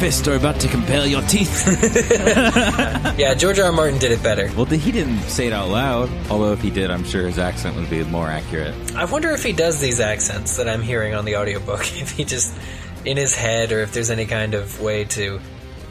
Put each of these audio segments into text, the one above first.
fists are about to compel your teeth. Yeah, George R. R. Martin did it better. well, he didn't say it out loud. Although if he did, I'm sure his accent would be more accurate. I wonder if he does these accents that I'm hearing on the audiobook, if he just in his head or if there's any kind of way to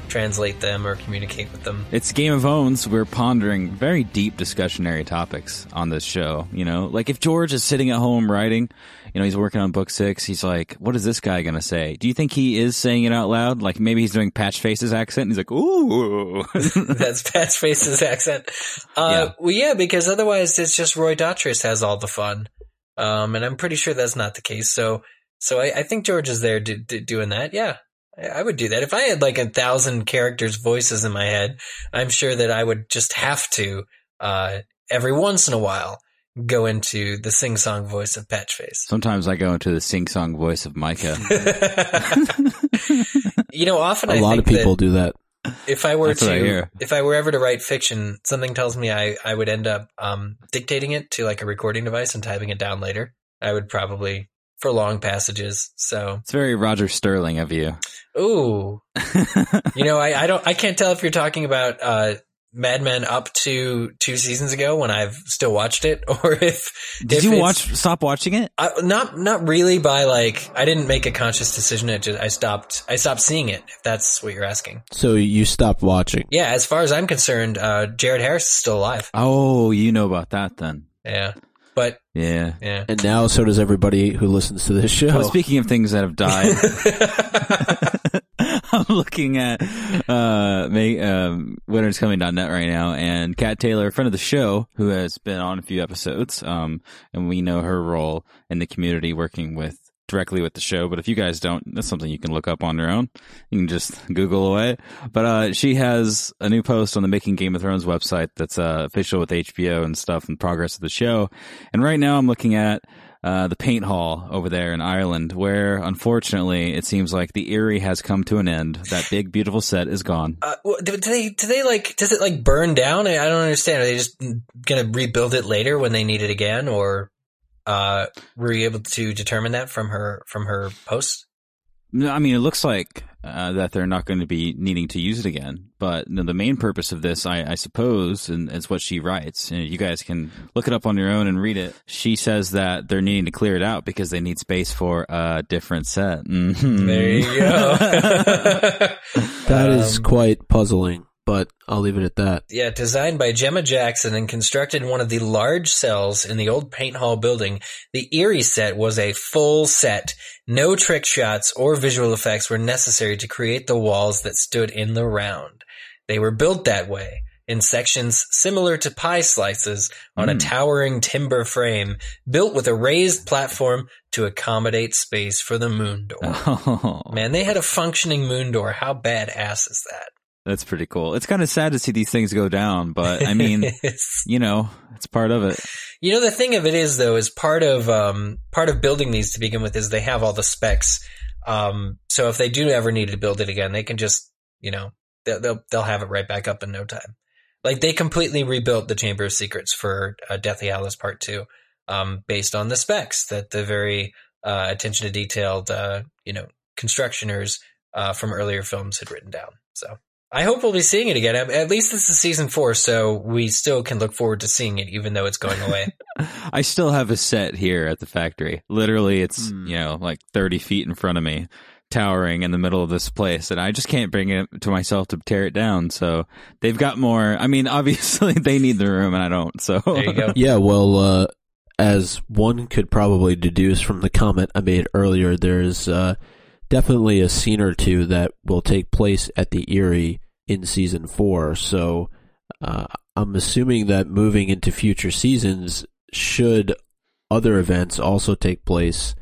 translate them or communicate with them. It's Game of Owns. We're pondering very deep discussionary topics on this show. You know, like if George is sitting at home writing, you know, he's working on book six. He's like, what is this guy going to say? Do you think he is saying it out loud? Like maybe he's doing Patch Face's accent and he's like, ooh. That's Patch Face's accent. Uh, Yeah. Well, yeah, because otherwise it's just Roy Dotrice has all the fun. Um, and I'm pretty sure that's not the case. So, so I, I think George is there do, do, doing that. Yeah. I I would do that. If I had like a thousand characters' voices in my head, I'm sure that I would just have to, uh, every once in a while go into the sing song voice of Patchface. Sometimes I go into the sing song voice of Micah. you know, often A I lot think of people do that. if I were That's I to, if I were ever to write fiction, something tells me I, I would end up um, dictating it to like a recording device and typing it down later. I would probably for long passages. So, It's very Roger Sterling of you. ooh, you know, I, I don't, I can't tell if you're talking about uh, Mad Men up to two seasons ago when I've still watched it, or if Did if you watch? Stop watching it? I, not not really by like I didn't make a conscious decision. It just I stopped I stopped seeing it. If that's what you're asking. So you stopped watching. Yeah, as far as I'm concerned, uh, Jared Harris is still alive. Oh, you know about that then? Yeah, but Yeah. yeah, And now so does everybody who listens to this show. Well, speaking of things that have died, I'm looking at uh, May, um, winterscoming.net right now, and Kat Taylor, a friend of the show, who has been on a few episodes, um, and we know her role in the community working with directly with the show. But if you guys don't, that's something you can look up on your own. You can just Google away. But uh, she has a new post on the Making Game of Thrones website that's uh, official with HBO and stuff and progress of the show. And right now I'm looking at uh, the paint hall over there in Ireland, where unfortunately it seems like the Eyrie has come to an end. That big, beautiful set is gone. uh, do, they do they like does it like burn down? I don't understand. Are they just gonna rebuild it later when they need it again, or uh, were you able to determine that from her from her post? No, I mean, it looks like uh, that they're not going to be needing to use it again. But no, the main purpose of this, I, I suppose, and it's what she writes. And you guys can look it up on your own and read it. She says that they're needing to clear it out because they need space for a different set. Mhm. There you go. That is Um, quite puzzling, but I'll leave it at that. Yeah, designed by Gemma Jackson and constructed in one of the large cells in the old paint hall building, the Eyrie set was a full set. No trick shots or visual effects were necessary to create the walls that stood in the round. They were built that way, in sections similar to pie slices on a Mm. towering timber frame, built with a raised platform to accommodate space for the moon door. Oh, Man, they had a functioning moon door. How badass is that? That's pretty cool. It's kind of sad to see these things go down, but I mean, you know, it's part of it. You know, the thing of it is though, is part of, um, part of building these to begin with is they have all the specs. Um, so if they do ever need to build it again, they can just, you know, they'll, they'll, they'll have it right back up in no time. Like they completely rebuilt the Chamber of Secrets for uh, Deathly Hallows Part 2, um, based on the specs that the very, uh, attention to detailed, uh, you know, constructioners, uh, from earlier films had written down. So. I hope we'll be seeing it again. At at least this is season four, so we still can look forward to seeing it, even though it's going away. I still have a set here at the factory. Literally, it's, Hmm. you know, like 30 feet in front of me, towering in the middle of this place. And I just can't bring it to myself to tear it down. So they've got more. I mean, obviously they need the room and I don't. So There you go. Yeah, well, uh, as one could probably deduce from the comment I made earlier, there's uh, definitely a scene or two that will take place at the Eyrie in season four. So uh, I'm assuming that moving into future seasons, should other events also take place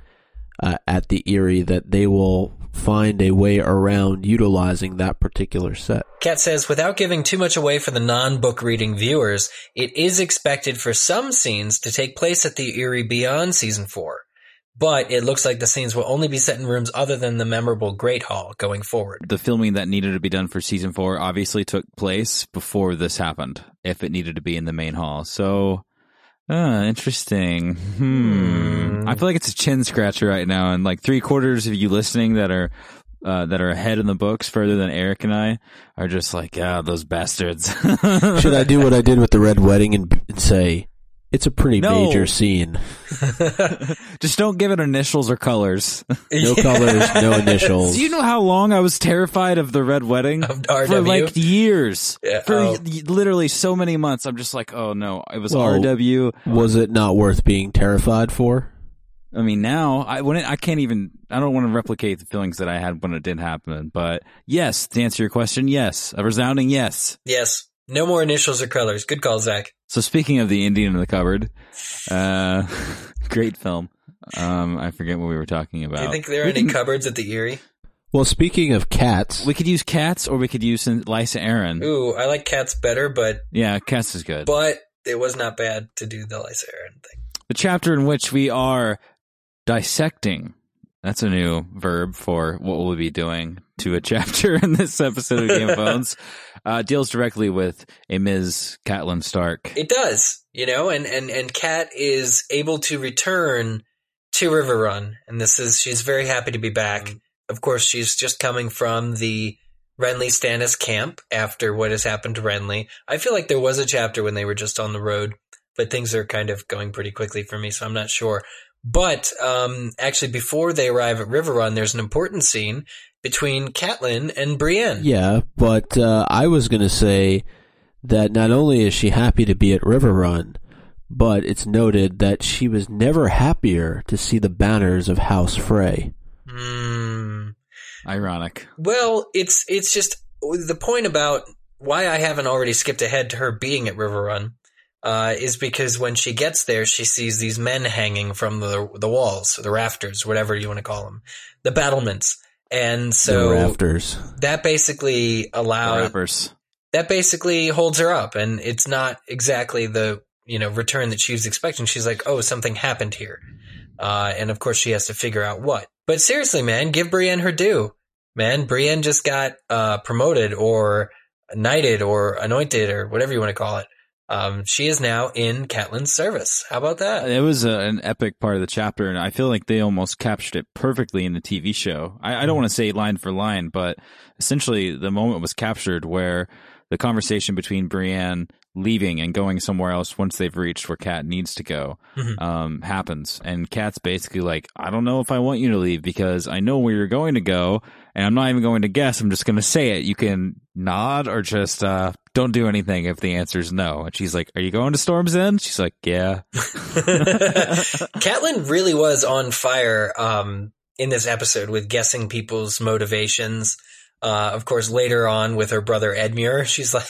uh, at the Eyrie, that they will find a way around utilizing that particular set. Kat says, without giving too much away for the non-book reading viewers, it is expected for some scenes to take place at the Eyrie beyond season four. But it looks like the scenes will only be set in rooms other than the memorable Great Hall going forward. the filming that needed to be done for season four obviously took place before this happened, if it needed to be in the main hall. So, uh, interesting. Hmm. Hmm. I feel like it's a chin scratcher right now, and like three quarters of you listening that are uh, that are ahead in the books further than Eric and I are just like, ah, those bastards. Should I do what I did with the red wedding and, and say it's a pretty No. major scene? just don't give it initials or colors. No colors, no initials. Do you know how long I was terrified of the red wedding? Of For like years. Yeah, For oh. y- literally so many months. I'm just like, oh no, it was Well, RW. Was it not worth being terrified for? I mean, now I when it, I can't even. I don't want to replicate the feelings that I had when it did happen. But yes, to answer your question, yes, a resounding yes. yes. No more initials or colors. Good call, Zach. So speaking of the Indian in the cupboard, uh, great film. Um, I forget what we were talking about. Do you think there are any cupboards at the Eyrie? Well, speaking of cats, We could use cats, or we could use Lysa Arryn. Ooh, I like cats better, but Yeah, cats is good. but it was not bad to do the Lysa Arryn thing. the chapter in which we are dissecting. That's a new verb for what we'll be doing to a chapter in this episode of Game of Thrones. Uh, deals directly with a Ms. Catelyn Stark. It does, you know, and and and Kat is able to return to Riverrun, and this is she's very happy to be back. Mm. Of course, she's just coming from the Renly Stannis camp after what has happened to Renly. I feel like there was a chapter when they were just on the road, but things are kind of going pretty quickly for me, so I'm not sure. But um, actually, before they arrive at Riverrun, there's an important scene between Catelyn and Brienne. yeah, but uh, I was going to say that not only is she happy to be at Riverrun, but it's noted that she was never happier to see the banners of House Frey. Hmm. Ironic. Well, it's it's just the point about why I haven't already skipped ahead to her being at Riverrun uh, is because when she gets there, she sees these men hanging from the the walls, the rafters, whatever you want to call them, the battlements, and the so rafters. that basically The allows that basically holds her up, and it's not exactly the you know return that she was expecting. She's like, oh, something happened here, uh, and of course she has to figure out what. But seriously, man, give Brienne her due. Man, Brienne just got uh, promoted or knighted or anointed or whatever you want to call it. Um, she is now in Catelyn's service. How about that? It was a, an epic part of the chapter, and I feel like they almost captured it perfectly in the TV show. I, I don't want to say line for line, but essentially the moment was captured where the conversation between Brienne leaving and going somewhere else once they've reached where Cat needs to go Mhm. um, happens, and Cat's basically like, "I don't know if I want you to leave because I know where you're going to go, and I'm not even going to guess. I'm just going to say it. You can nod or just uh, don't do anything if the answer is no." And she's like, "Are you going to Storm's End?" She's like, "Yeah." Catelyn really was on fire um, in this episode with guessing people's motivations. Uh, of course, later on with her brother Edmure, she's like,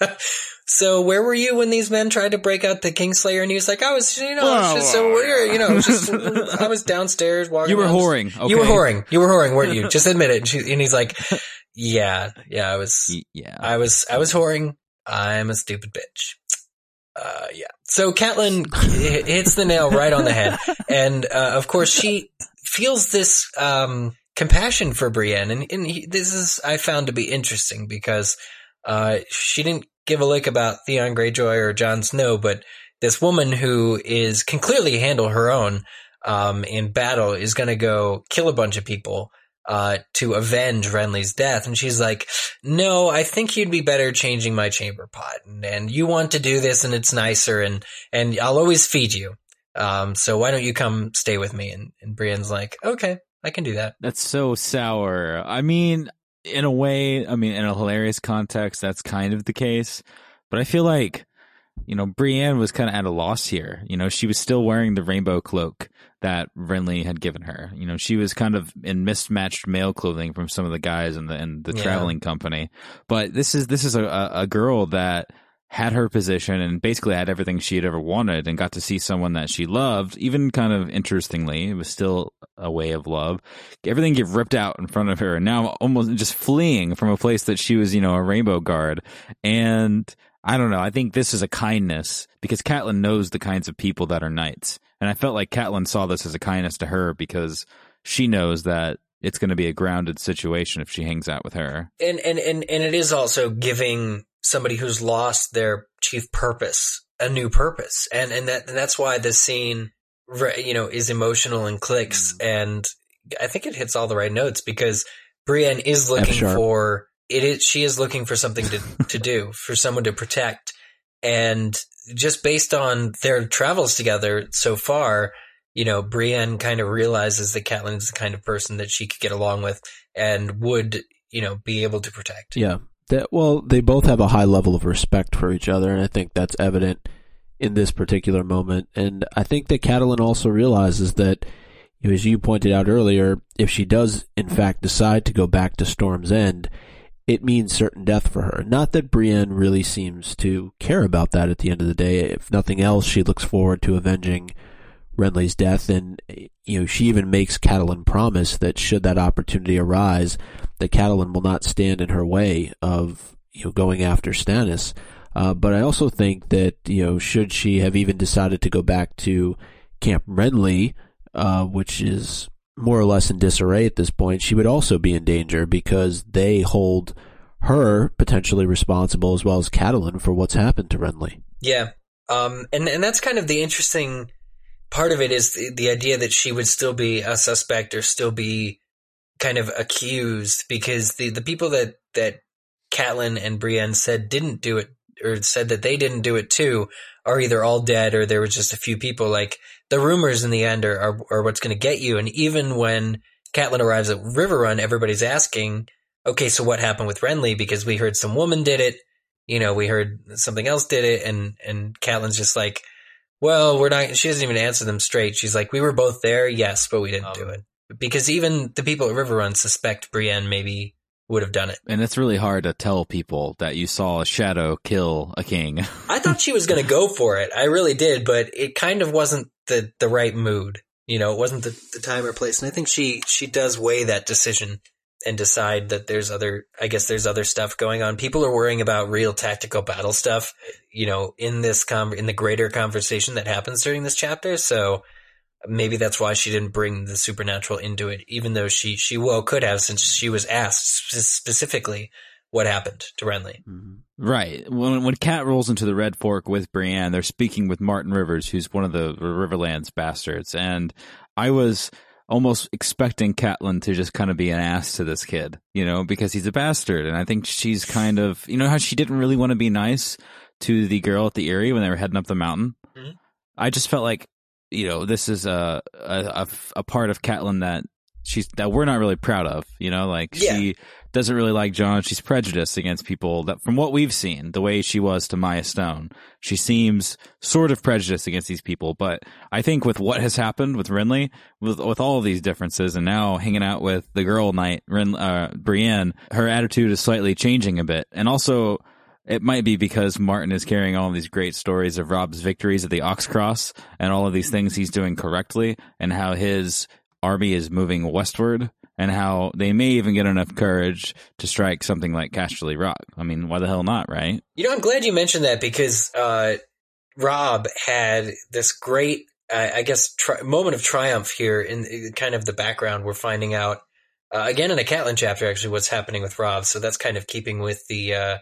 "So where were you when these men tried to break out the Kingslayer?" And he was like, "I was, you know, it's just so weird, you know, just I was downstairs walking. You were around, just- whoring. Okay. You were whoring. You were whoring, weren't you? Just admit it." And, she, and he's like, "Yeah, yeah, I was." Yeah. I was I was whoring. I'm a stupid bitch. Uh, yeah. So Catelyn hits the nail right on the head, and uh, of course she feels this um, compassion for Brienne, and, and he, this is I found to be interesting because uh, she didn't give a lick about Theon Greyjoy or Jon Snow, but this woman who is can clearly handle her own um, in battle is going to go kill a bunch of people uh, to avenge Renly's death. And she's like, no, I think you'd be better changing my chamber pot. And, and you want to do this and it's nicer and, and I'll always feed you. Um, so why don't you come stay with me? And, and Brienne's like, okay, I can do that. That's so sour. I mean, in a way, I mean, in a hilarious context, that's kind of the case. But I feel like, you know, Brienne was kind of at a loss here. You know, she was still wearing the rainbow cloak that Renly had given her. You know, she was kind of in mismatched male clothing from some of the guys in the in the Yeah. traveling company. But this is this is a, a, girl that had her position and basically had everything she had ever wanted and got to see someone that she loved, even kind of interestingly, it was still a way of love. Everything get ripped out in front of her and now almost just fleeing from a place that she was, you know, a rainbow guard. And I don't know. I think this is a kindness because Catelyn knows the kinds of people that are knights. And I felt like Catelyn saw this as a kindness to her because she knows that it's going to be a grounded situation if she hangs out with her. And, and, and, and it is also giving somebody who's lost their chief purpose a new purpose. And, and that, and that's why this scene, you know, is emotional and clicks. Mm. And I think it hits all the right notes because Brienne is looking for it is she is looking for something to to do, for someone to protect. And just based on their travels together so far, you know, Brienne kind of realizes that Catelyn is the kind of person that she could get along with and would, you know, be able to protect. Yeah. That, well, they both have a high level of respect for each other, and I think that's evident in this particular moment. And I think that Catelyn also realizes that, as you pointed out earlier, if she does in fact decide to go back to Storm's End, it means certain death for her. Not that Brienne really seems to care about that at the end of the day. If nothing else, she looks forward to avenging Renly's death, and you know she even makes Catelyn promise that should that opportunity arise, that Catelyn will not stand in her way of you know going after Stannis. Uh, but I also think that you know should she have even decided to go back to Camp Renly, uh, which is more or less in disarray at this point, she would also be in danger because they hold her potentially responsible as well as Catelyn for what's happened to Renly. Yeah. Um, and, and that's kind of the interesting part of it is the, the idea that she would still be a suspect or still be kind of accused because the, the people that, that Catelyn and Brienne said didn't do it or said that they didn't do it too are either all dead or there was just a few people. Like the rumors in the end are, are, are what's going to get you. And even when Catelyn arrives at Riverrun, everybody's asking, okay, so what happened with Renly? Because we heard some woman did it. You know, we heard something else did it. And, and Catelyn's just like, well, we're not, she doesn't even answer them straight. She's like, we were both there. Yes, but we didn't do um, it. Because even the people at Riverrun suspect Brienne maybe would have done it. And it's really hard to tell people that you saw a shadow kill a king. I thought she was going to go for it. I really did, but it kind of wasn't the, the right mood. You know, it wasn't the, the time or place. And I think she, she does weigh that decision and decide that there's other, I guess there's other stuff going on. People are worrying about real tactical battle stuff, you know, in this com, in the greater conversation that happens during this chapter. So maybe that's why she didn't bring the supernatural into it, even though she, she well could have since she was asked specifically what happened to Renly. Mm-hmm. Right. When when Cat rolls into the Red Fork with Brienne, they're speaking with Martyn Rivers, who's one of the Riverlands bastards, and I was almost expecting Catelyn to just kind of be an ass to this kid, you know, because he's a bastard, and I think she's kind of, you know, how she didn't really want to be nice to the girl at the Eyrie when they were heading up the mountain. Mhm. I just felt like, you know, this is a a, a, part of Catelyn that she's that we're not really proud of, you know, like Yeah. she doesn't really like Jon. She's prejudiced against people that, from what we've seen, the way she was to Mya Stone, she seems sort of prejudiced against these people. But I think with what has happened with Renly, with with all of these differences, and now hanging out with the girl knight, Ren, uh, Brienne, her attitude is slightly changing a bit, and also. It might be because Martyn is carrying all these great stories of Robb's victories at the Oxcross and all of these things he's doing correctly and how his army is moving westward and how they may even get enough courage to strike something like Casterly Rock. I mean, why the hell not, right? You know, I'm glad you mentioned that because uh, Robb had this great, uh, I guess, tri- moment of triumph here in in kind of the background. We're finding out uh, again in a Catelyn chapter, actually, what's happening with Robb. So that's kind of keeping with the uh,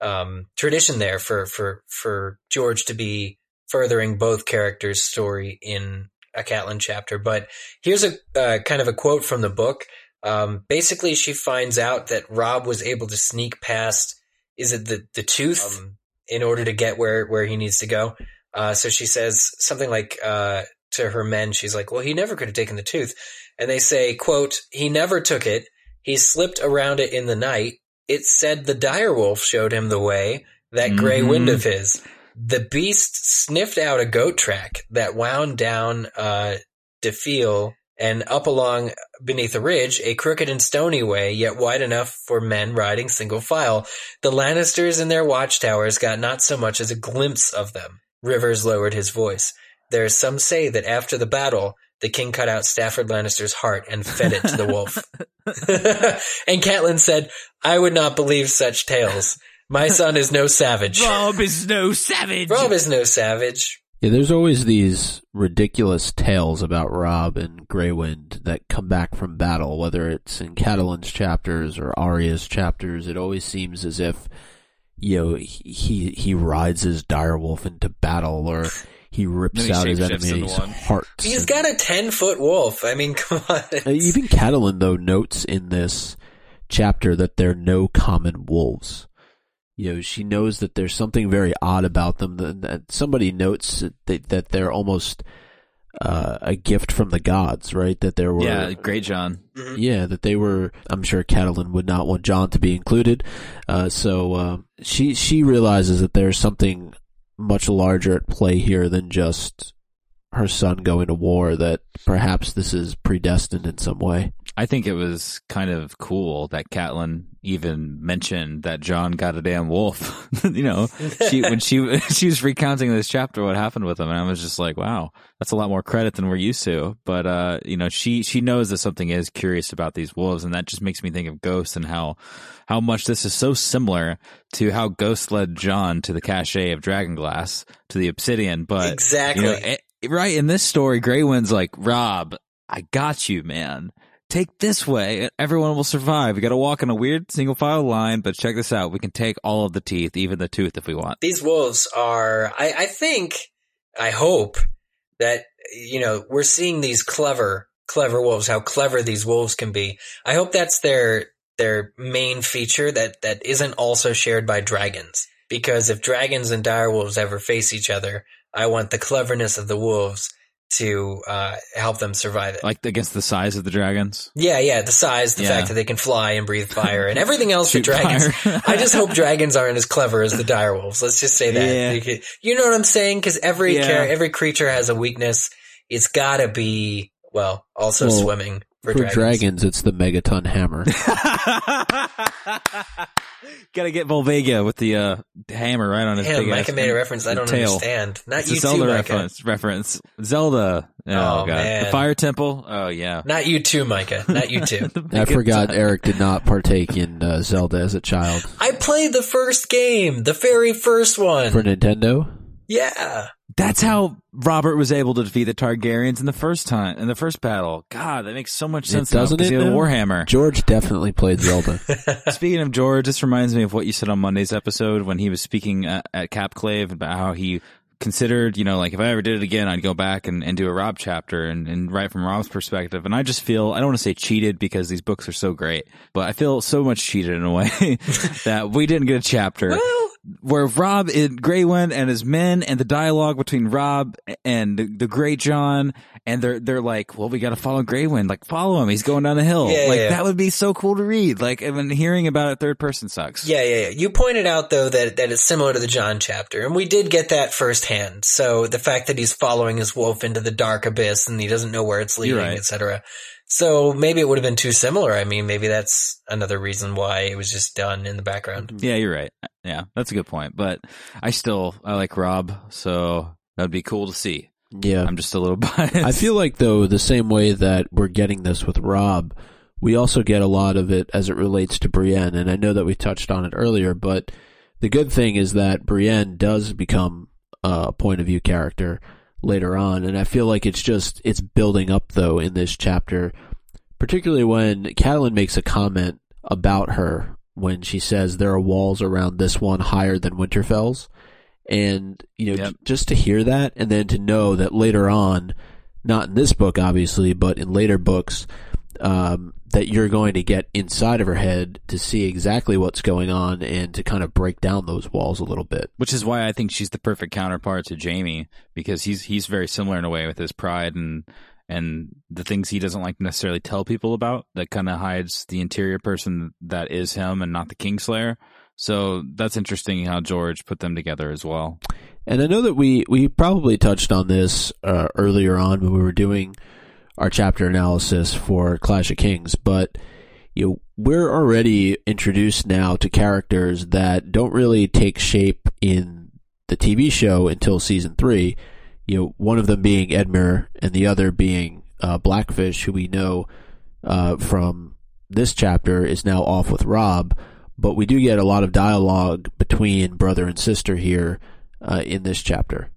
um, tradition there for for for George to be furthering both characters' story in a Catelyn chapter. But here's a uh, kind of a quote from the book. Um, basically, she finds out that Robb was able to sneak past. Is it the the tooth um, in order to get where where he needs to go? Uh, so she says something like uh, to her men, she's like, "Well, he never could have taken the tooth," and they say, "quote He never took it. He slipped around it in the night. It said the direwolf showed him the way. That gray Mhm. wind of his." The beast sniffed out a goat track that wound down uh, Defile and up along beneath a ridge, a crooked and stony way, yet wide enough for men riding single file. The Lannisters and their watchtowers got not so much as a glimpse of them. Rivers lowered his voice. There is some say that after the battle, the king cut out Stafford Lannister's heart and fed it to the wolf. and Catelyn said, I would not believe such tales. My son is no savage. Robb is no savage. Robb is no savage. Yeah, there's always these ridiculous tales about Robb and Greywind that come back from battle, whether it's in Catelyn's chapters or Arya's chapters. It always seems as if, you know, he he rides his direwolf into battle or he rips he out his shapeshifts into enemies' one. hearts. He's and- got a 10 foot wolf. I mean, come on. Uh, Even Catelyn, though, notes in this chapter that they're no common wolves. You know, she knows that there's something very odd about them. That, that somebody notes that, that they're almost uh, a gift from the gods, right? That there were, Yeah, great, Jon. yeah, that they were. I'm sure Catelyn would not want Jon to be included. Uh, so uh, she she realizes that there's something much larger at play here than just her son going to war. That perhaps this is predestined in some way. I think it was kind of cool that Catelyn even mentioned that Jon got a damn wolf. you know, she when she she was recounting this chapter what happened with him, and I was just like, wow, that's a lot more credit than we're used to. But uh, you know, she she knows that something is curious about these wolves, and that just makes me think of Ghost and how how much this is so similar to how Ghost led Jon to the cache of Dragonglass to the Obsidian. But Exactly. you know, it- right in this story, Grey Wind's like, Robb, I got you, man. Take this way, and everyone will survive. We got to walk in a weird single file line, but check this out: we can take all of the teeth, even the tooth, if we want. These wolves are, I, I think, I hope that, you know, we're seeing these clever, clever wolves, how clever these wolves can be. I hope that's their, their main feature that, that isn't also shared by dragons. Because if dragons and direwolves ever face each other, I want the cleverness of the wolves to, uh, help them survive it. Like against the size of the dragons. Yeah, yeah, the size, the Yeah. fact that they can fly and breathe fire, and everything else that dragons. I just hope dragons aren't as clever as the direwolves. Let's just say that. Yeah. You, you know what I'm saying? Because every Yeah. char- every creature has a weakness. It's got to be well, also Well, swimming for, For dragons. dragons, it's the megaton hammer. Gotta get Volvagia with the uh, hammer right on his Damn, big Micah made a reference I don't tail. understand. Not It's you a too, Zelda Micah. reference. Reference Zelda. Oh, Oh, god, man. the Fire Temple. Oh yeah. Not you too, Micah. Not you too. I forgot Eric did not partake in uh, Zelda as a child I played the first game, the very first one. for Nintendo. Yeah. That's how Robert was able to defeat the Targaryens in the first time in the first battle. God, that makes so much sense. now, doesn't 'cause it he had a now? Warhammer. George definitely played Zelda. Speaking of George, this reminds me of what you said on Monday's episode when he was speaking at, at Capclave about how he considered, you know, like if I ever did it again, I'd go back and, and do a Robb chapter and, and write from Robb's perspective. And I just feel, I don't want to say cheated because these books are so great, but I feel so much cheated in a way that we didn't get a chapter Well, where Robb and Greywind and his men and the dialogue between Robb and the, the Greatjon and they're they're like, well, we got to follow Grey Greywind. Like, follow him. He's going down the hill. Yeah, like yeah. that would be so cool to read. Like, and then hearing about it third person sucks. Yeah, yeah, yeah. You pointed out though that that it's similar to the Jon chapter, and we did get that firsthand. So the fact that he's following his wolf into the dark abyss and he doesn't know where it's leading, right. etc. So maybe it would have been too similar. I mean, maybe that's another reason why it was just done in the background. Mm-hmm. Yeah, you're right. Yeah, that's a good point. But I still I like Robb, so that'd be cool to see. yeah. I'm just a little biased. I feel like though the same way that we're getting this with Robb, we also get a lot of it as it relates to Brienne, and I know that we touched on it earlier, but the good thing is that Brienne does become a point of view character later on, and I feel like it's just it's building up though in this chapter, particularly when Catelyn makes a comment about her when she says there are walls around this one higher than Winterfell's. And, you know, Yep. j- just to hear that and then to know that later on, not in this book, obviously, but in later books, um, that you're going to get inside of her head to see exactly what's going on and to kind of break down those walls a little bit. which is why I think she's the perfect counterpart to Jaime because he's he's very similar in a way with his pride and and the things he doesn't like to necessarily tell people about that kind of hides the interior person that is him and not the Kingslayer. So that's interesting how George put them together as well. And I know that we, we probably touched on this uh, earlier on when we were doing our chapter analysis for Clash of Kings, but you know, we're already introduced now to characters that don't really take shape in the TV show until season three. You know, one of them being Edmure and the other being uh, Blackfish, who we know uh, from this chapter is now off with Robb. But we do get a lot of dialogue between brother and sister here uh, in this chapter.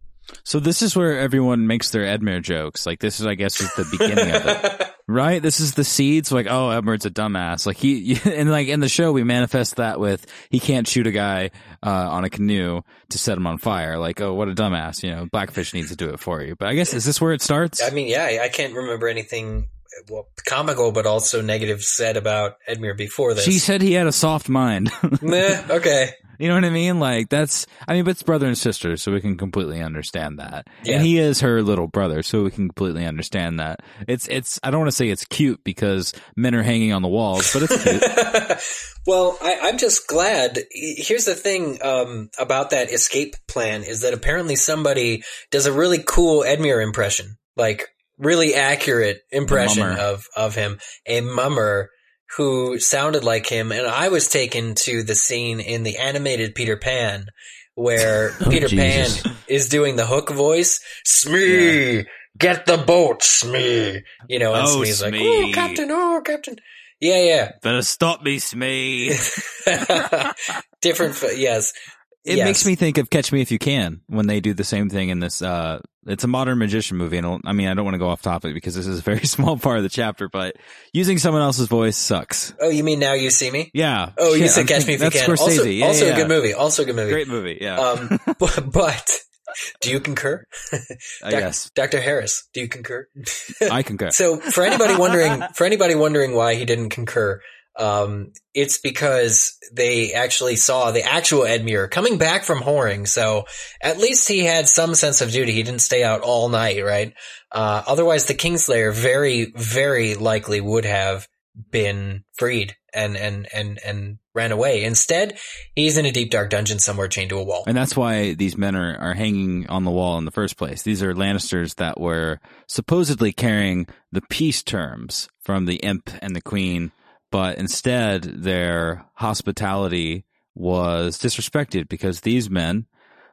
So this is where everyone makes their Edmure jokes. Like this is, I guess, is the beginning of it, right? This is the seeds. Like, oh, Edmure's a dumbass. Like he, and like in the show, we manifest that with he can't shoot a guy uh, on a canoe to set him on fire. Like, oh, what a dumbass. You know, Blackfish needs to do it for you. But I guess is this where it starts? I mean, yeah, I- can't remember anything well, comical but also negative said about Edmure before this. She said he had a soft mind. Meh, okay. You know what I mean? Like that's, I mean, but it's brother and sister, so we can completely understand that. Yeah. And he is her little brother, so we can completely understand that. It's, it's, I don't want to say it's cute because men are hanging on the walls, but it's cute. well, I, I'm just glad. Here's the thing um, about that escape plan is that apparently somebody does a really cool Edmure impression, like really accurate impression of of him, a mummer who sounded like him, and I was taken to the scene in the animated Peter Pan. Where Oh, Peter Jesus. Pan is doing the hook voice, Smee, get the boat, Smee. You know, and Oh, Smee's like, oh, Captain, oh, Captain. Yeah, yeah. Better stop me, Smee. Different, yes. It Yes. makes me think of Catch Me If You Can when they do the same thing in this. Uh, it's a modern magician movie, and I mean, I don't want to go off topic because this is a very small part of the chapter, but using someone else's voice sucks. Oh, you mean now you see me? Yeah. Oh, you Shit, said I'm Catch Me If You Can. Scorsese. Also, Yeah, also yeah, a good movie. Also a good movie. Great movie. Yeah. Um, but, but do you concur, I Doc- guess Dr. Harris? Do you concur? I concur. so, for anybody wondering, for anybody wondering why he didn't concur, um, it's because they actually saw the actual Edmure coming back from whoring. So at least he had some sense of duty. He didn't stay out all night, right? Uh, otherwise the Kingslayer very, very likely would have been freed and, and, and, and ran away. Instead, he's in a deep dark dungeon somewhere chained to a wall. And that's why these men are, are hanging on the wall in the first place. These are Lannisters that were supposedly carrying the peace terms from the imp and the queen, but instead their hospitality was disrespected because these men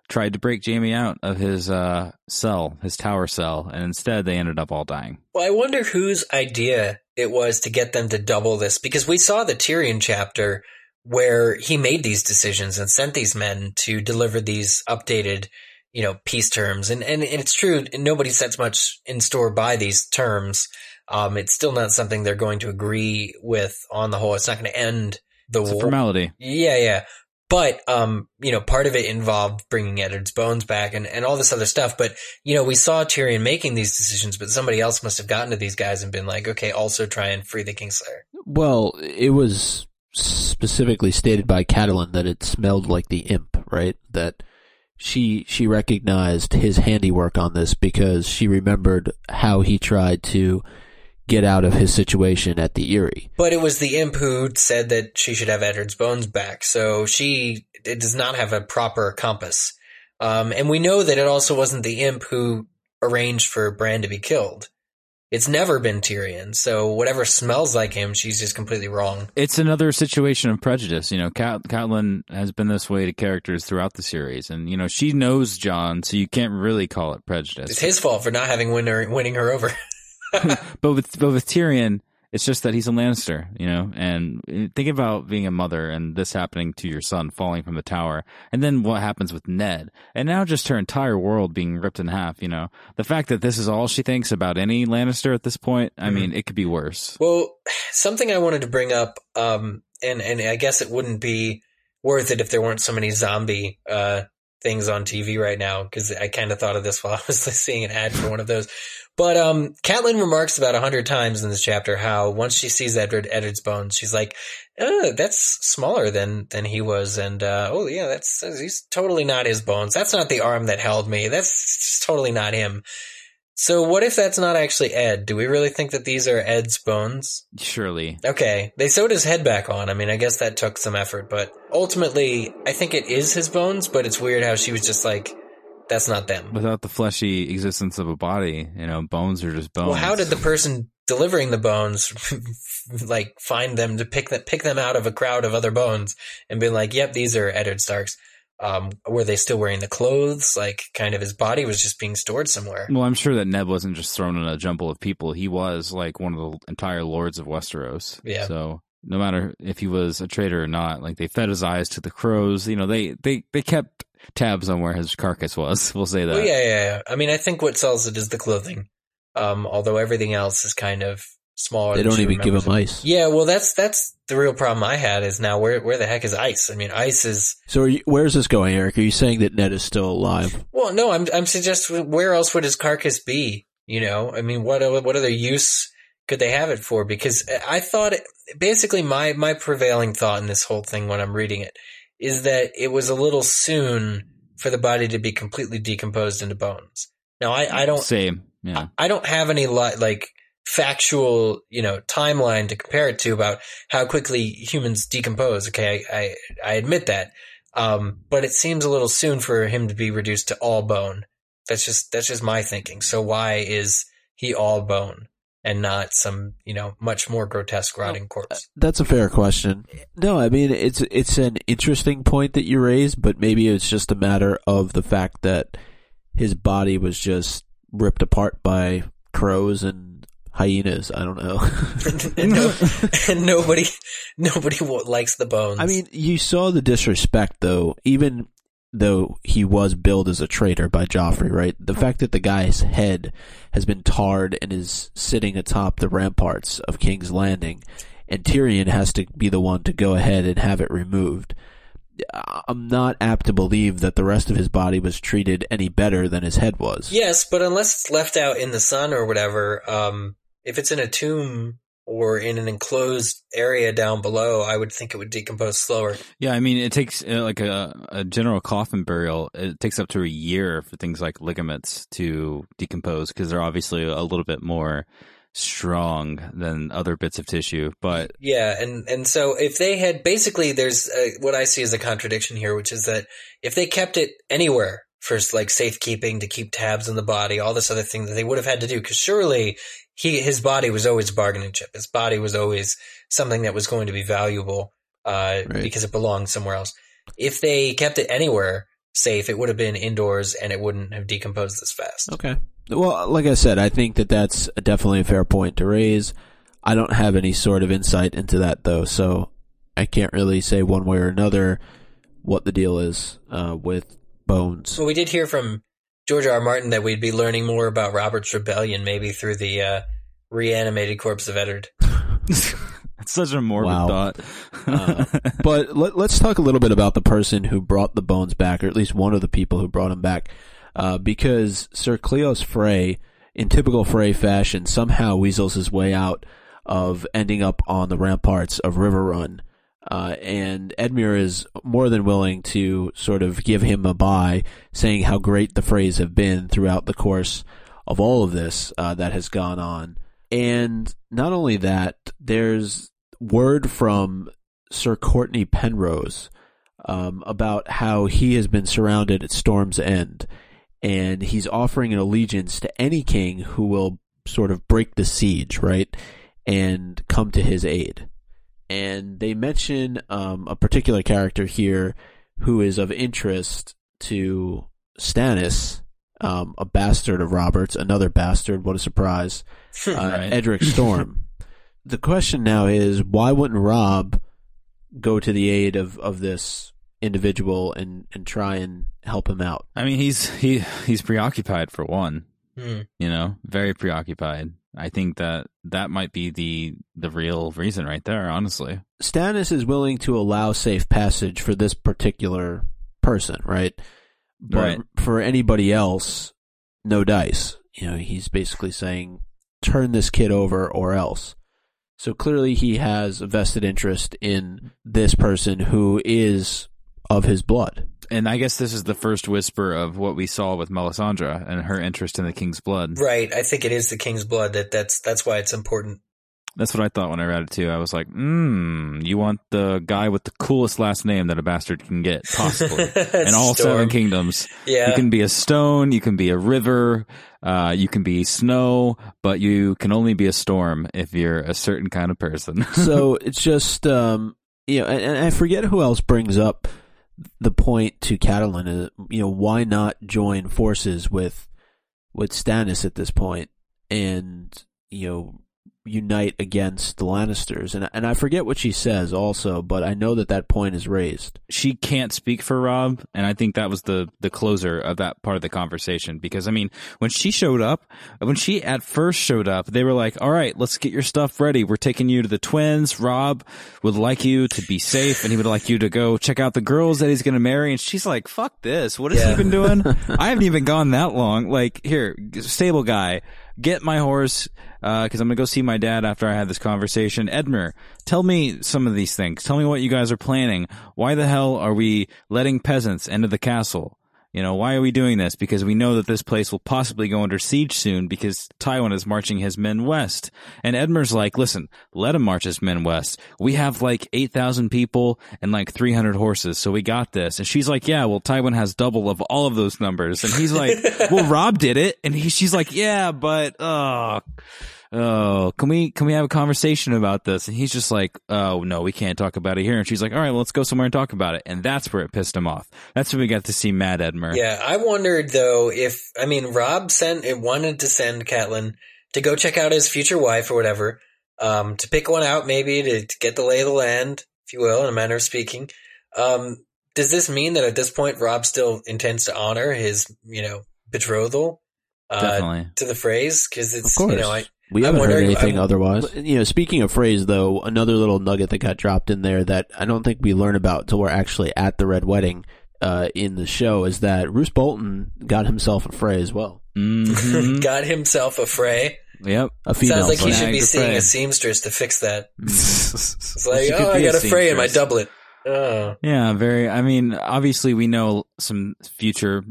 tried to break Jaime out of his uh, cell, his tower cell, and instead they ended up all dying. Well, I wonder whose idea it was to get them to double this because we saw the Tyrion chapter where he made these decisions and sent these men to deliver these updated, you know, peace terms. And, and, and it's true, nobody sets much in store by these terms. Um, it's still not something they're going to agree with on the whole. It's not going to end the It's a war. formality. Yeah, yeah. But, um, you know, part of it involved bringing Eddard's bones back and, and all this other stuff. But, you know, we saw Tyrion making these decisions, but somebody else must have gotten to these guys and been like, okay, also try and free the Kingslayer. Well, it was specifically stated by Catelyn that it smelled like the imp, right? That she she recognized his handiwork on this because she remembered how he tried to get out of his situation at the Eyrie. But it was the imp who said that she should have Eddard's bones back. So she it does not have a proper compass. Um, and we know that it also wasn't the imp who arranged for Bran to be killed. It's never been Tyrion. So whatever smells like him, she's just completely wrong. It's another situation of prejudice. You know, Cat- Catelyn has been this way to characters throughout the series, and you know she knows Jon, so you can't really call it prejudice. It's his fault for not having win her, winning her over. but with but with Tyrion, it's just that he's a Lannister, you know. And think about being a mother and this happening to your son falling from the tower, and then what happens with Ned, and now just her entire world being ripped in half. You know, the fact that this is all she thinks about any Lannister at this point. I Mhm. mean, it could be worse. Well, something I wanted to bring up, um, and and I guess it wouldn't be worth it if there weren't so many zombie uh, things on TV right now, because I kind of thought of this while I was seeing an ad for one of those. But um, Catelyn remarks about a hundred times in this chapter how once she sees Edward Eddard's bones, she's like, oh, "That's smaller than than he was," and uh, "Oh yeah, that's he's totally not his bones. That's not the arm that held me. That's totally not him." So what if that's not actually Ed? Do we really think that these are Ed's bones? Surely, Okay, they sewed his head back on. I mean, I guess that took some effort, but ultimately, I think it is his bones. But it's weird how she was just like, "That's not them." without the fleshy existence of a body, you know, bones are just bones. Well, how did the person delivering the bones like find them to pick them pick them out of a crowd of other bones and be like, "Yep, these are Eddard Starks." Um, were they still wearing the clothes? Like, kind of his body was just being stored somewhere. Well, I'm sure that Ned wasn't just thrown in a jumble of people. He was like one of the entire lords of Westeros. Yeah. So no matter if he was a traitor or not, like they fed his eyes to the crows. You know, they they they kept tabs on where his carcass was. We'll say that. Well, yeah, yeah, yeah. I mean, I think what sells it is the clothing. Um, although everything else is kind of smaller. They don't even give remembers him ice. Yeah, well, that's that's the real problem I had is now where where the heck is ice? I mean, ice is So are you, where's this going, Eric? Are you saying that Ned is still alive? well, no, I'm I'm suggesting where else would his carcass be? You know, I mean, what what other use could they have it for? Because I thought it, basically my my prevailing thought in this whole thing when I'm reading it is that it was a little soon for the body to be completely decomposed into bones. Now I, I don't Same. Yeah. I don't have any li- like factual, you know, timeline to compare it to about how quickly humans decompose. Okay, I I, I admit that, um, but it seems a little soon for him to be reduced to all bone. That's just that's just my thinking. So why is he all bone and not some you know much more grotesque rotting corpse? That's a fair question. No, I mean it's it's an interesting point that you raise, but maybe it's just a matter of the fact that his body was just ripped apart by crows and hyenas. I don't know. and, no, and nobody nobody likes the bones. I mean, you saw the disrespect though, even though he was billed as a traitor by Joffrey, right? The fact that the guy's head has been tarred and is sitting atop the ramparts of King's Landing, and Tyrion has to be the one to go ahead and have it removed. I'm not apt to believe that the rest of his body was treated any better than his head was. Yes, but unless it's left out in the sun or whatever, um, if it's in a tomb or in an enclosed area down below, I would think it would decompose slower. Yeah, I mean, it takes uh, like a, a general coffin burial. It takes up to a year for things like ligaments to decompose because they're obviously a little bit more strong than other bits of tissue. But Yeah, and and so if they had basically, there's uh what I see as a contradiction here, which is that if they kept it anywhere for like safekeeping to keep tabs on the body, all this other thing that they would have had to do, because surely he his body was always a bargaining chip. His body was always something that was going to be valuable uh, Right. because it belonged somewhere else. If they kept it anywhere safe, it would have been indoors and it wouldn't have decomposed this fast. Okay. Well, like I said, I think that that's definitely a fair point to raise. I don't have any sort of insight into that though, so I can't really say one way or another what the deal is uh, with Bones. Well, we did hear from George R. R. Martin that we'd be learning more about Robert's rebellion, maybe through the uh, reanimated corpse of Eddard. it's such a morbid Wow. thought. Uh, But let, let's talk a little bit about the person who brought the bones back, or at least one of the people who brought them back, uh, because Sir Cleos Frey, in typical Frey fashion, somehow weasels his way out of ending up on the ramparts of Riverrun. Uh, and Edmure is more than willing to sort of give him a bye, saying how great the Freys have been throughout the course of all of this uh, that has gone on. And not only that, there's word from Sir Cortnay Penrose um, about how he has been surrounded at Storm's End, and he's offering an allegiance to any king who will sort of break the siege, right, and come to his aid. And they mention um, a particular character here who is of interest to Stannis, um, a bastard of Robert's, another bastard. What a surprise! Uh, Right. Edric Storm. the question now is, why wouldn't Robb go to the aid of, of this individual and, and try and help him out? I mean, he's he he's preoccupied for one. Hmm. You know, very preoccupied. I think that that might be the the real reason right there. Honestly, Stannis is willing to allow safe passage for this particular person, right? But Right. for anybody else, no dice. You know, he's basically saying, turn this kid over or else. So clearly he has a vested interest in this person who is of his blood. And I guess this is the first whisper of what we saw with Melisandre and her interest in the king's blood. Right. I think it is the king's blood that that's that's why it's important. That's what I thought when I read it too. I was like, hmm, you want the guy with the coolest last name that a bastard can get, possibly. in all Storm. seven kingdoms. Yeah. You can be a stone, you can be a river, uh, you can be snow, but you can only be a storm if you're a certain kind of person. so it's just um you know and, and I forget who else brings up the point to Catelyn uh, you know why not join forces with with Stannis at this point? And you know unite against the Lannisters and and I forget what she says also but I know that that point is raised she can't speak for Robb, and I think that was the the closer of that part of the conversation. Because I mean, when she showed up, when she at first showed up, they were like, "All right, let's get your stuff ready. We're taking you to the twins. Robb would like you to be safe, and he would like you to go check out the girls that he's going to marry." And she's like, "Fuck this! What has Yeah. he been doing? I haven't even gone that long. Like, here, stable guy." Get my horse uh, because I'm gonna go see my dad after I had this conversation. Edmure, tell me some of these things. Tell me what you guys are planning. Why the hell are we letting peasants into the castle? You know, why are we doing this? Because we know that this place will possibly go under siege soon because Tywin is marching his men west. And Edmure's like, listen, let him march his men west. We have like 8,000 people and like 300 horses, so we got this. And she's like, yeah, well, Tywin has double of all of those numbers. And he's like, well, Robb did it. And he, she's like, yeah, but, oh, oh, can we can we have a conversation about this? And he's just like, oh no, we can't talk about it here. And she's like, all right, well, let's go somewhere and talk about it. And that's where it pissed him off. That's when we got to see Mad Edmure. Yeah, I wondered though if I mean Robb sent it wanted to send Catelyn to go check out his future wife or whatever, um, to pick one out maybe to, to get the lay of the land, if you will, in a manner of speaking. Um, does this mean that at this point Robb still intends to honor his, you know, betrothal? Uh, Definitely. to the Freys because it's you know I we haven't heard anything I'm- otherwise. You know, speaking of Freys though, another little nugget that got dropped in there that I don't think we learn about till we're actually at the red wedding uh, in the show is that Roose Bolton got himself a Frey as well. Mhm. got himself a fray. yep. A female Sounds like he should be Niagara seeing fray. a seamstress to fix that. It's like, she oh, I be a got a fray in my doublet. Oh, Yeah, very. I mean, obviously, we know some future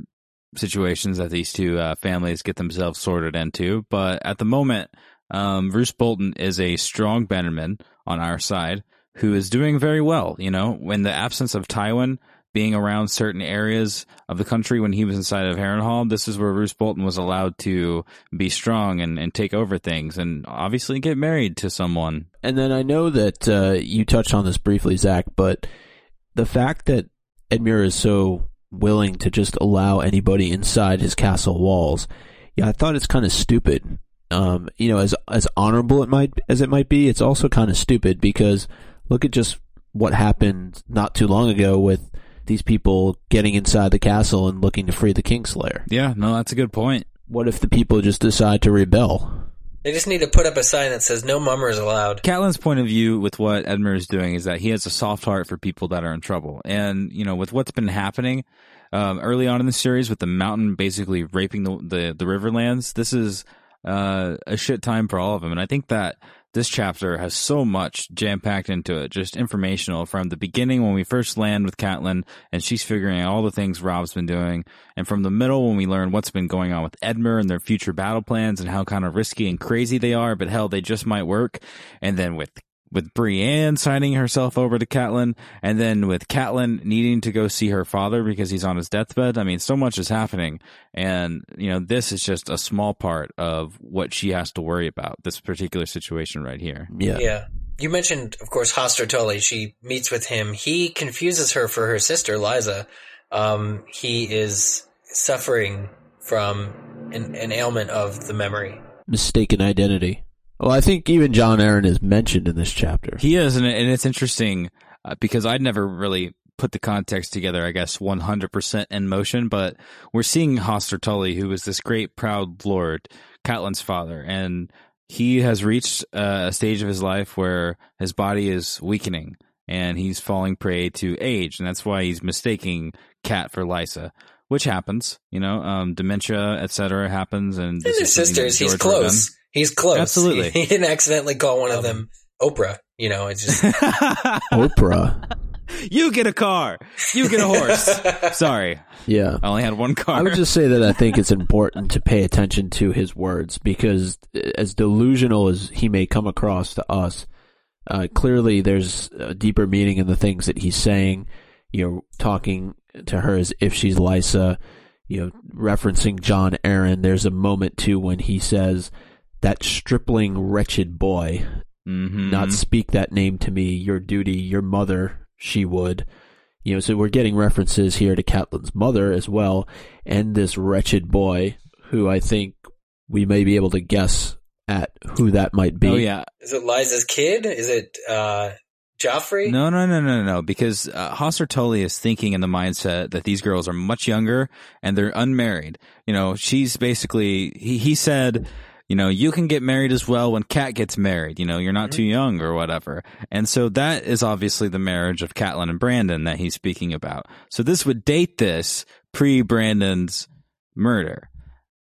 situations that these two uh, families get themselves sorted into, but at the moment, um, Roose Bolton is a strong bannerman on our side who is doing very well. You know, in the absence of Tywin being around certain areas of the country when he was inside of Harrenhal, this is where Roose Bolton was allowed to be strong and, and take over things and obviously get married to someone. And then I know that uh, you touched on this briefly, Zach, but the fact that Edmure is so willing to just allow anybody inside his castle walls, yeah, I thought it's kind of stupid. Um, you know, as as honorable it might as it might be, it's also kind of stupid because look at just what happened not too long ago with these people getting inside the castle and looking to free the Kingslayer. Yeah, no, that's a good point. What if the people just decide to rebel? They just need to put up a sign that says no mummers allowed. Catelyn's point of view with what Edmure is doing is that he has a soft heart for people that are in trouble. And, you know, with what's been happening um, early on in the series with the mountain basically raping the, the, the Riverlands, this is uh, a shit time for all of them. And I think that this chapter has so much jam packed into it, just informational from the beginning when we first land with Catelyn and she's figuring out all the things Robb's been doing, and from the middle when we learn what's been going on with Edmure and their future battle plans and how kind of risky and crazy they are, but hell, they just might work. And then with with Brienne signing herself over to Catelyn, and then with Catelyn needing to go see her father because he's on his deathbed. I mean, so much is happening, and you know, this is just a small part of what she has to worry about. This particular situation right here. Yeah. Yeah. You mentioned, of course, Hoster Tully. She meets with him. He confuses her for her sister, Lysa. Um, he is suffering from an, an ailment of the memory. Mistaken identity. Well, I think even Jon Arryn is mentioned in this chapter. He is, and, and it's interesting uh, because I'd never really put the context together, I guess, 100% in motion, but we're seeing Hoster Tully, who is this great, proud lord, Catelyn's father, and he has reached uh, a stage of his life where his body is weakening and he's falling prey to age, and that's why he's mistaking Cat for Lysa. Which happens, you know, um, dementia, etc. happens, and And this his is sisters, he's George wrote close. He's close. Absolutely. He, he didn't accidentally call one of them Oprah. You know, it's just. Oprah. You get a car. You get a horse. Sorry, Yeah. I only had one car. I would just say that I think it's important to pay attention to his words because as delusional as he may come across to us, uh, clearly there's a deeper meaning in the things that he's saying. You know, talking to her as if she's Lysa, you know, referencing Jon Arryn. There's a moment too when he says, that stripling wretched boy, Mhm. not speak that name to me, your duty, your mother, she would. You know, so we're getting references here to Catelyn's mother as well, and this wretched boy, who I think we may be able to guess at who that might be. Oh yeah. Is it Lysa's kid? Is it uh, Joffrey? No, no, no, no, no. Because uh, Hoster Tully is thinking in the mindset that these girls are much younger and they're unmarried. You know, she's basically he he said. You know, you can get married as well when Cat gets married. You know, you're not too mm-hmm. young or whatever. And so that is obviously the marriage of Catelyn and Brandon that he's speaking about. So this would date this pre Brandon's murder.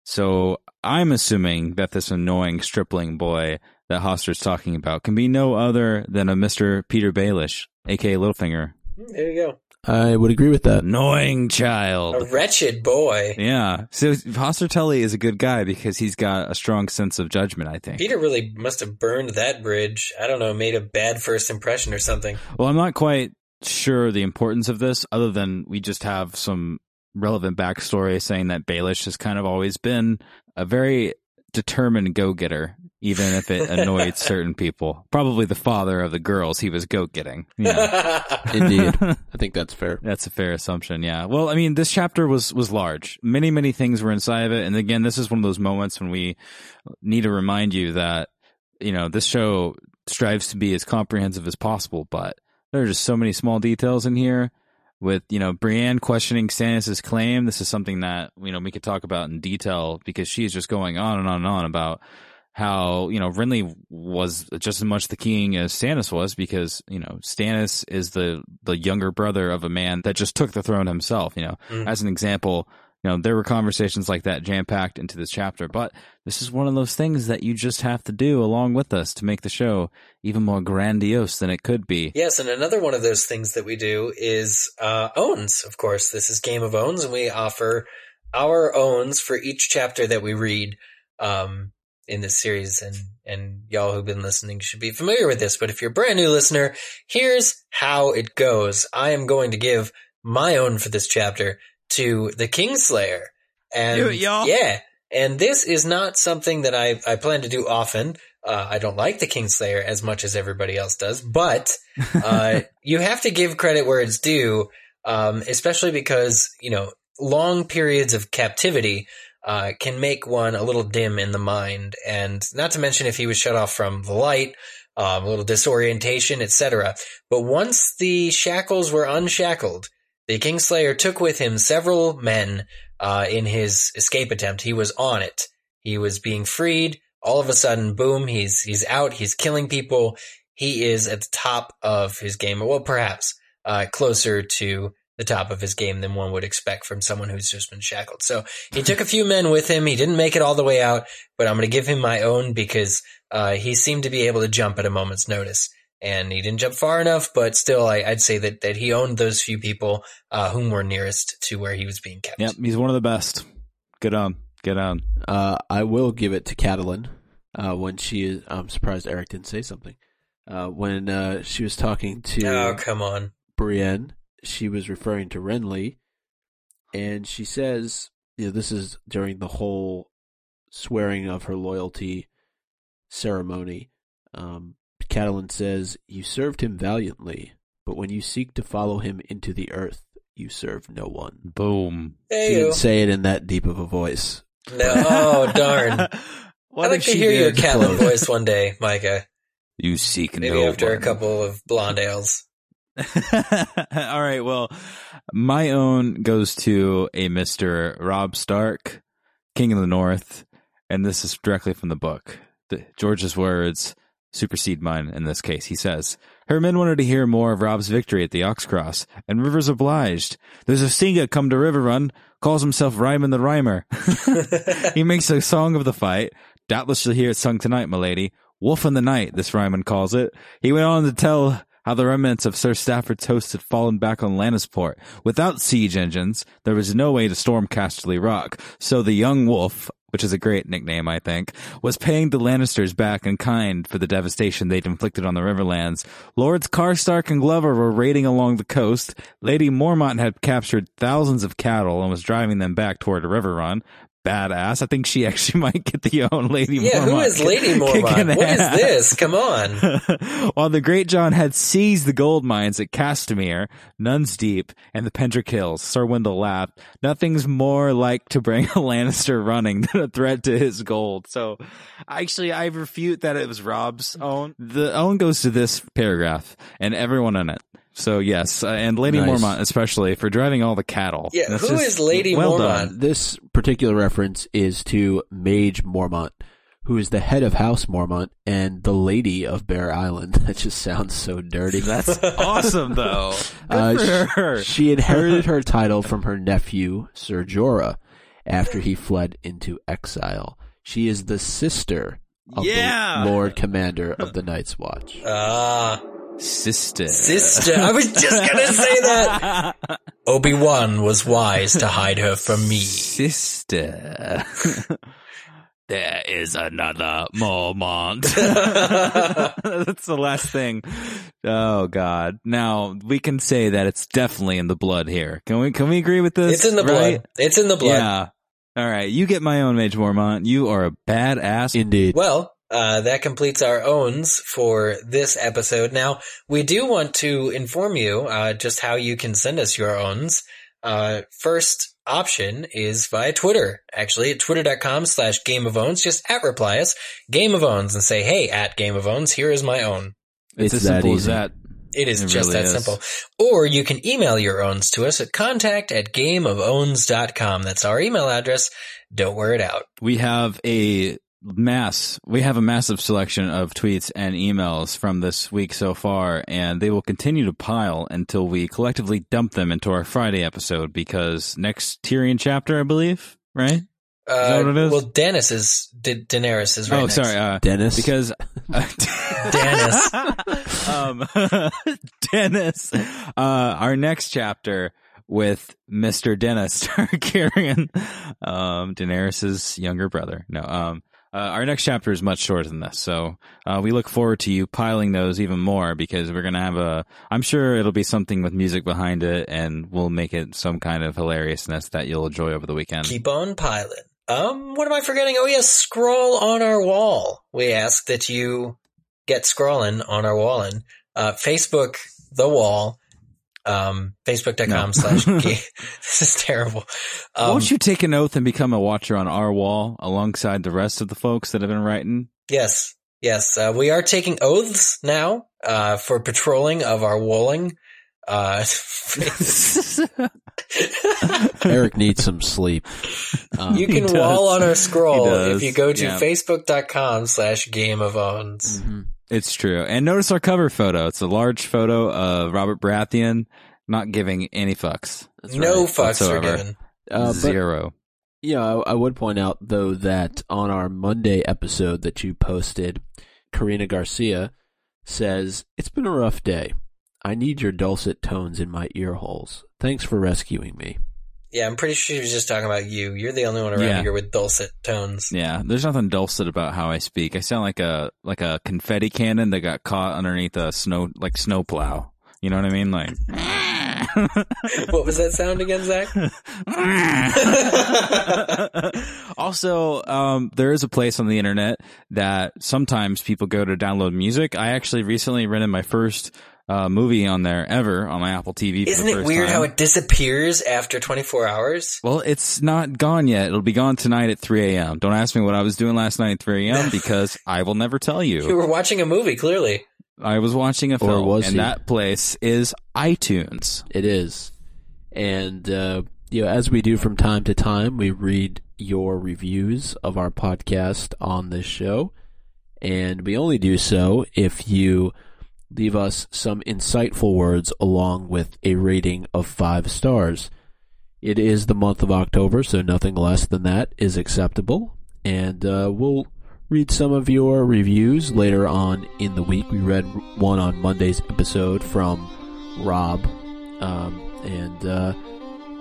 So I'm assuming that this annoying stripling boy that Hoster's talking about can be no other than a Mr. Petyr Baelish, aka Littlefinger. Mm, there you go. I would agree with that. Annoying child. A wretched boy. Yeah. So Hoster Tully is a good guy because he's got a strong sense of judgment, I think. Petyr really must have burned that bridge. I don't know, made a bad first impression or something. Well, I'm not quite sure the importance of this, other than we just have some relevant backstory saying that Baelish has kind of always been a very determined go getter, even if it annoyed certain people. Probably the father of the girls he was goat getting. Yeah. Indeed. I think that's fair. That's a fair assumption, yeah. Well, I mean, this chapter was was large. Many, many things were inside of it, and again, this is one of those moments when we need to remind you that you know this show strives to be as comprehensive as possible, but there are just so many small details in here. With you know Brienne questioning Stannis' claim, this is something that you know we could talk about in detail because she's just going on and on and on about how you know Renly was just as much the king as Stannis was because you know Stannis is the the younger brother of a man that just took the throne himself. You know, Mm. as an example, you know there were conversations like that jam packed into this chapter, but this is one of those things that you just have to do along with us to make the show even more grandiose than it could be. Yes, and another one of those things that we do is uh, owns. Of course, this is Game of Owns, and we offer our owns for each chapter that we read um, in this series. And and y'all who've been listening should be familiar with this. But if you're a brand new listener, here's how it goes. I am going to give my own for this chapter to the Kingslayer, and Do it, y'all. yeah. And this is not something that I, I plan to do often. Uh, I don't like the Kingslayer as much as everybody else does, but uh, you have to give credit where it's due, um, especially because you know long periods of captivity uh, can make one a little dim in the mind, and not to mention if he was shut off from the light, um, a little disorientation, etc. But once the shackles were unshackled, the Kingslayer took with him several men uh, in his escape attempt. He was on it. He was being freed. All of a sudden, boom! He's he's out. He's killing people he is at the top of his game, well, perhaps uh, closer to the top of his game than one would expect from someone who's just been shackled. So he took a few men with him. He didn't make it all the way out, but I'm going to give him my own because uh, he seemed to be able to jump at a moment's notice. And he didn't jump far enough, but still, I, I'd say that, that he owned those few people uh, whom were nearest to where he was being kept. Yep, he's one of the best. Get on, get on. Uh, I will give it to Catelyn uh, when she is. I'm surprised Eric didn't say something. Uh, when uh, she was talking to Oh, come on. Brienne, she was referring to Renly, and she says, you know, this is during the whole swearing of her loyalty ceremony. Um, Catelyn says, You served him valiantly, but when you seek to follow him into the earth, you serve no one. Boom. She Hey, didn't say it in that deep of a voice. no, oh, darn. What I'd like to hear your did? Catelyn voice one day, Micah. You seek Maybe no after a couple of blonde ales. All right. Well, my own goes to a Mister Robb Stark, King of the North, and this is directly from the book. The, George's words supersede mine in this case. He says, "Her men wanted to hear more of Robb's victory at the Oxcross, and Rivers obliged. There's a Singa come to Riverrun, calls himself Rymund the Rhymer. he makes a song of the fight. Doubtless you'll hear it sung tonight, my lady. Wolf in the night, this Rymund calls it. He went on to tell how the remnants of Sir Stafford's host had fallen back on Lannisport. Without siege engines, there was no way to storm Casterly Rock. So the young wolf, which is a great nickname, I think, was paying the Lannisters back in kind for the devastation they'd inflicted on the Riverlands. Lords Karstark and Glover were raiding along the coast. Lady Mormont had captured thousands of cattle and was driving them back toward a Riverrun. Badass. I think she actually might get the own Lady Yeah, Mormont. who is Lady Mormont? What is ass. this? Come on. While the Greatjon had seized the gold mines at Castamere, Nunn's Deep, and the Pendric Hills, Sir Wendel laughed. Nothing's more like to bring a Lannister running than a threat to his gold. So, actually, I refute that it was Robb's own. The own goes to this paragraph and everyone in it. So yes, uh, and Lady Nice. Mormont especially for driving all the cattle. Yeah, That's who just is Lady well Mormont? done. This particular reference is to Maege Mormont, who is the head of House Mormont and the lady of Bear Island. That just sounds so dirty. That's awesome though. Good Uh, for sh- her. She inherited her title from her nephew, Sir Jorah, after he fled into exile. She is the sister of Yeah. the Lord Commander of the Night's Watch. Ah, Sister. sister. I was just gonna say that. Obi Wan was wise to hide her from me. Sister. there is another moment. That's the last thing. Oh God. Now we can say that it's definitely in the blood here. Can we can we agree with this? It's in the right? blood. It's in the blood. Yeah. All right. You get my own Maege Mormont. You are a badass. Indeed. Well, uh, that completes our owns for this episode. Now, we do want to inform you uh, just how you can send us your owns. Uh, first option is via Twitter, actually, at twitter.com slash game of owns. Just at reply us, game of owns, and say, hey, at game of owns, here is my own. it's, It's as that simple as that. It is It just really that is. simple. Or you can email your owns to us at contact at gameofowns.com. That's our email address. Don't wear it out. we have a mass we have a massive selection of tweets and emails from this week so far and they will continue to pile until we collectively dump them into our friday episode because next tyrion chapter i believe right Uh, that what it is? Well, Dennis is, Da- Daenerys is right oh next. sorry uh, Dennis. because Dennis. um dennis uh our next chapter with Mr. Dennis Targaryen, um, Daenerys's younger brother. No, um, uh, our next chapter is much shorter than this, so uh, we look forward to you piling those even more because we're gonna have a. I'm sure it'll be something with music behind it, and we'll make it some kind of hilariousness that you'll enjoy over the weekend. Keep on piling. Um, what am I forgetting? Oh yes, scroll on our wall. We ask that you get scrolling on our wall and uh, Facebook the wall. Um, facebook.com No. slash ga- This is terrible. Um, Won't you take an oath and become a watcher on our wall alongside the rest of the folks that have been writing? Yes. Yes. Uh, we are taking oaths now, uh, for patrolling of our walling. Uh, Eric needs some sleep. Um, you can wall on our scroll if you go to Yeah. facebook.com slash game of owns. mhm. It's true. And notice our cover photo. It's a large photo of Robert Baratheon not giving any fucks. That's no right. fucks are whatsoever. given. Uh, but Zero. Yeah, I, I would point out though that on our Monday episode that you posted, Karina Garcia says, It's been a rough day. I need your dulcet tones in my ear holes. Thanks for rescuing me. Yeah, I'm pretty sure she was just talking about you. You're the only one around Yeah. here with dulcet tones. Yeah, there's nothing dulcet about how I speak. I sound like a like a confetti cannon that got caught underneath a snow like snow plow. You know what I mean? Like what was that sound again, Zach? also, um, there is a place on the internet that sometimes people go to download music. I actually recently rented my first uh, movie on there ever on my Apple TV. For Isn't the it weird time. how it disappears after 24 hours? Well, it's not gone yet. It'll be gone tonight at 3 a.m. Don't ask me what I was doing last night at 3 a.m. because I will never tell You you. were watching a movie, clearly. I was watching a film, was and he? that place is iTunes. It is. And, uh, you know, as we do from time to time, we read your reviews of our podcast on this show. And we only do so if you leave us some insightful words along with a rating of five stars. It is the month of October, so nothing less than that is acceptable. And uh, we'll read some of your reviews later on in the week. We read one on Monday's episode from Rob. Um, and uh,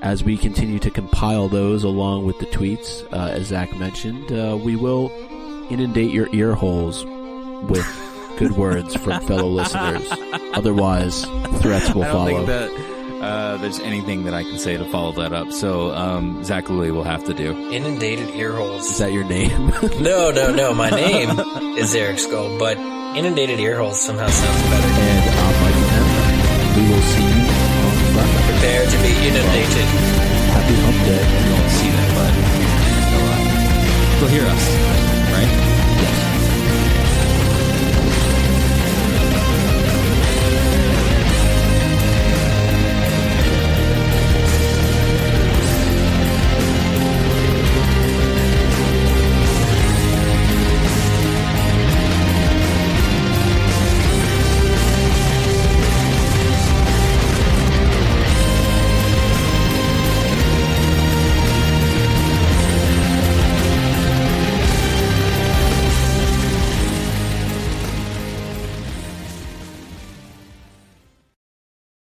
as we continue to compile those along with the tweets, uh, as Zach mentioned, uh, we will inundate your ear holes with good words from fellow listeners. Otherwise, threats will I don't follow. think that uh, there's anything that I can say to follow that up. So um, Zach Louie will have to do. Inundated ear Is that your name? No, no, no. My name is Eric Skull, but inundated ear holes somehow sounds better. and I'm Mike Penn. We will see you on Friday. Prepare to be inundated. Happy Hump Day. You won't see that, but you'll, you'll hear us.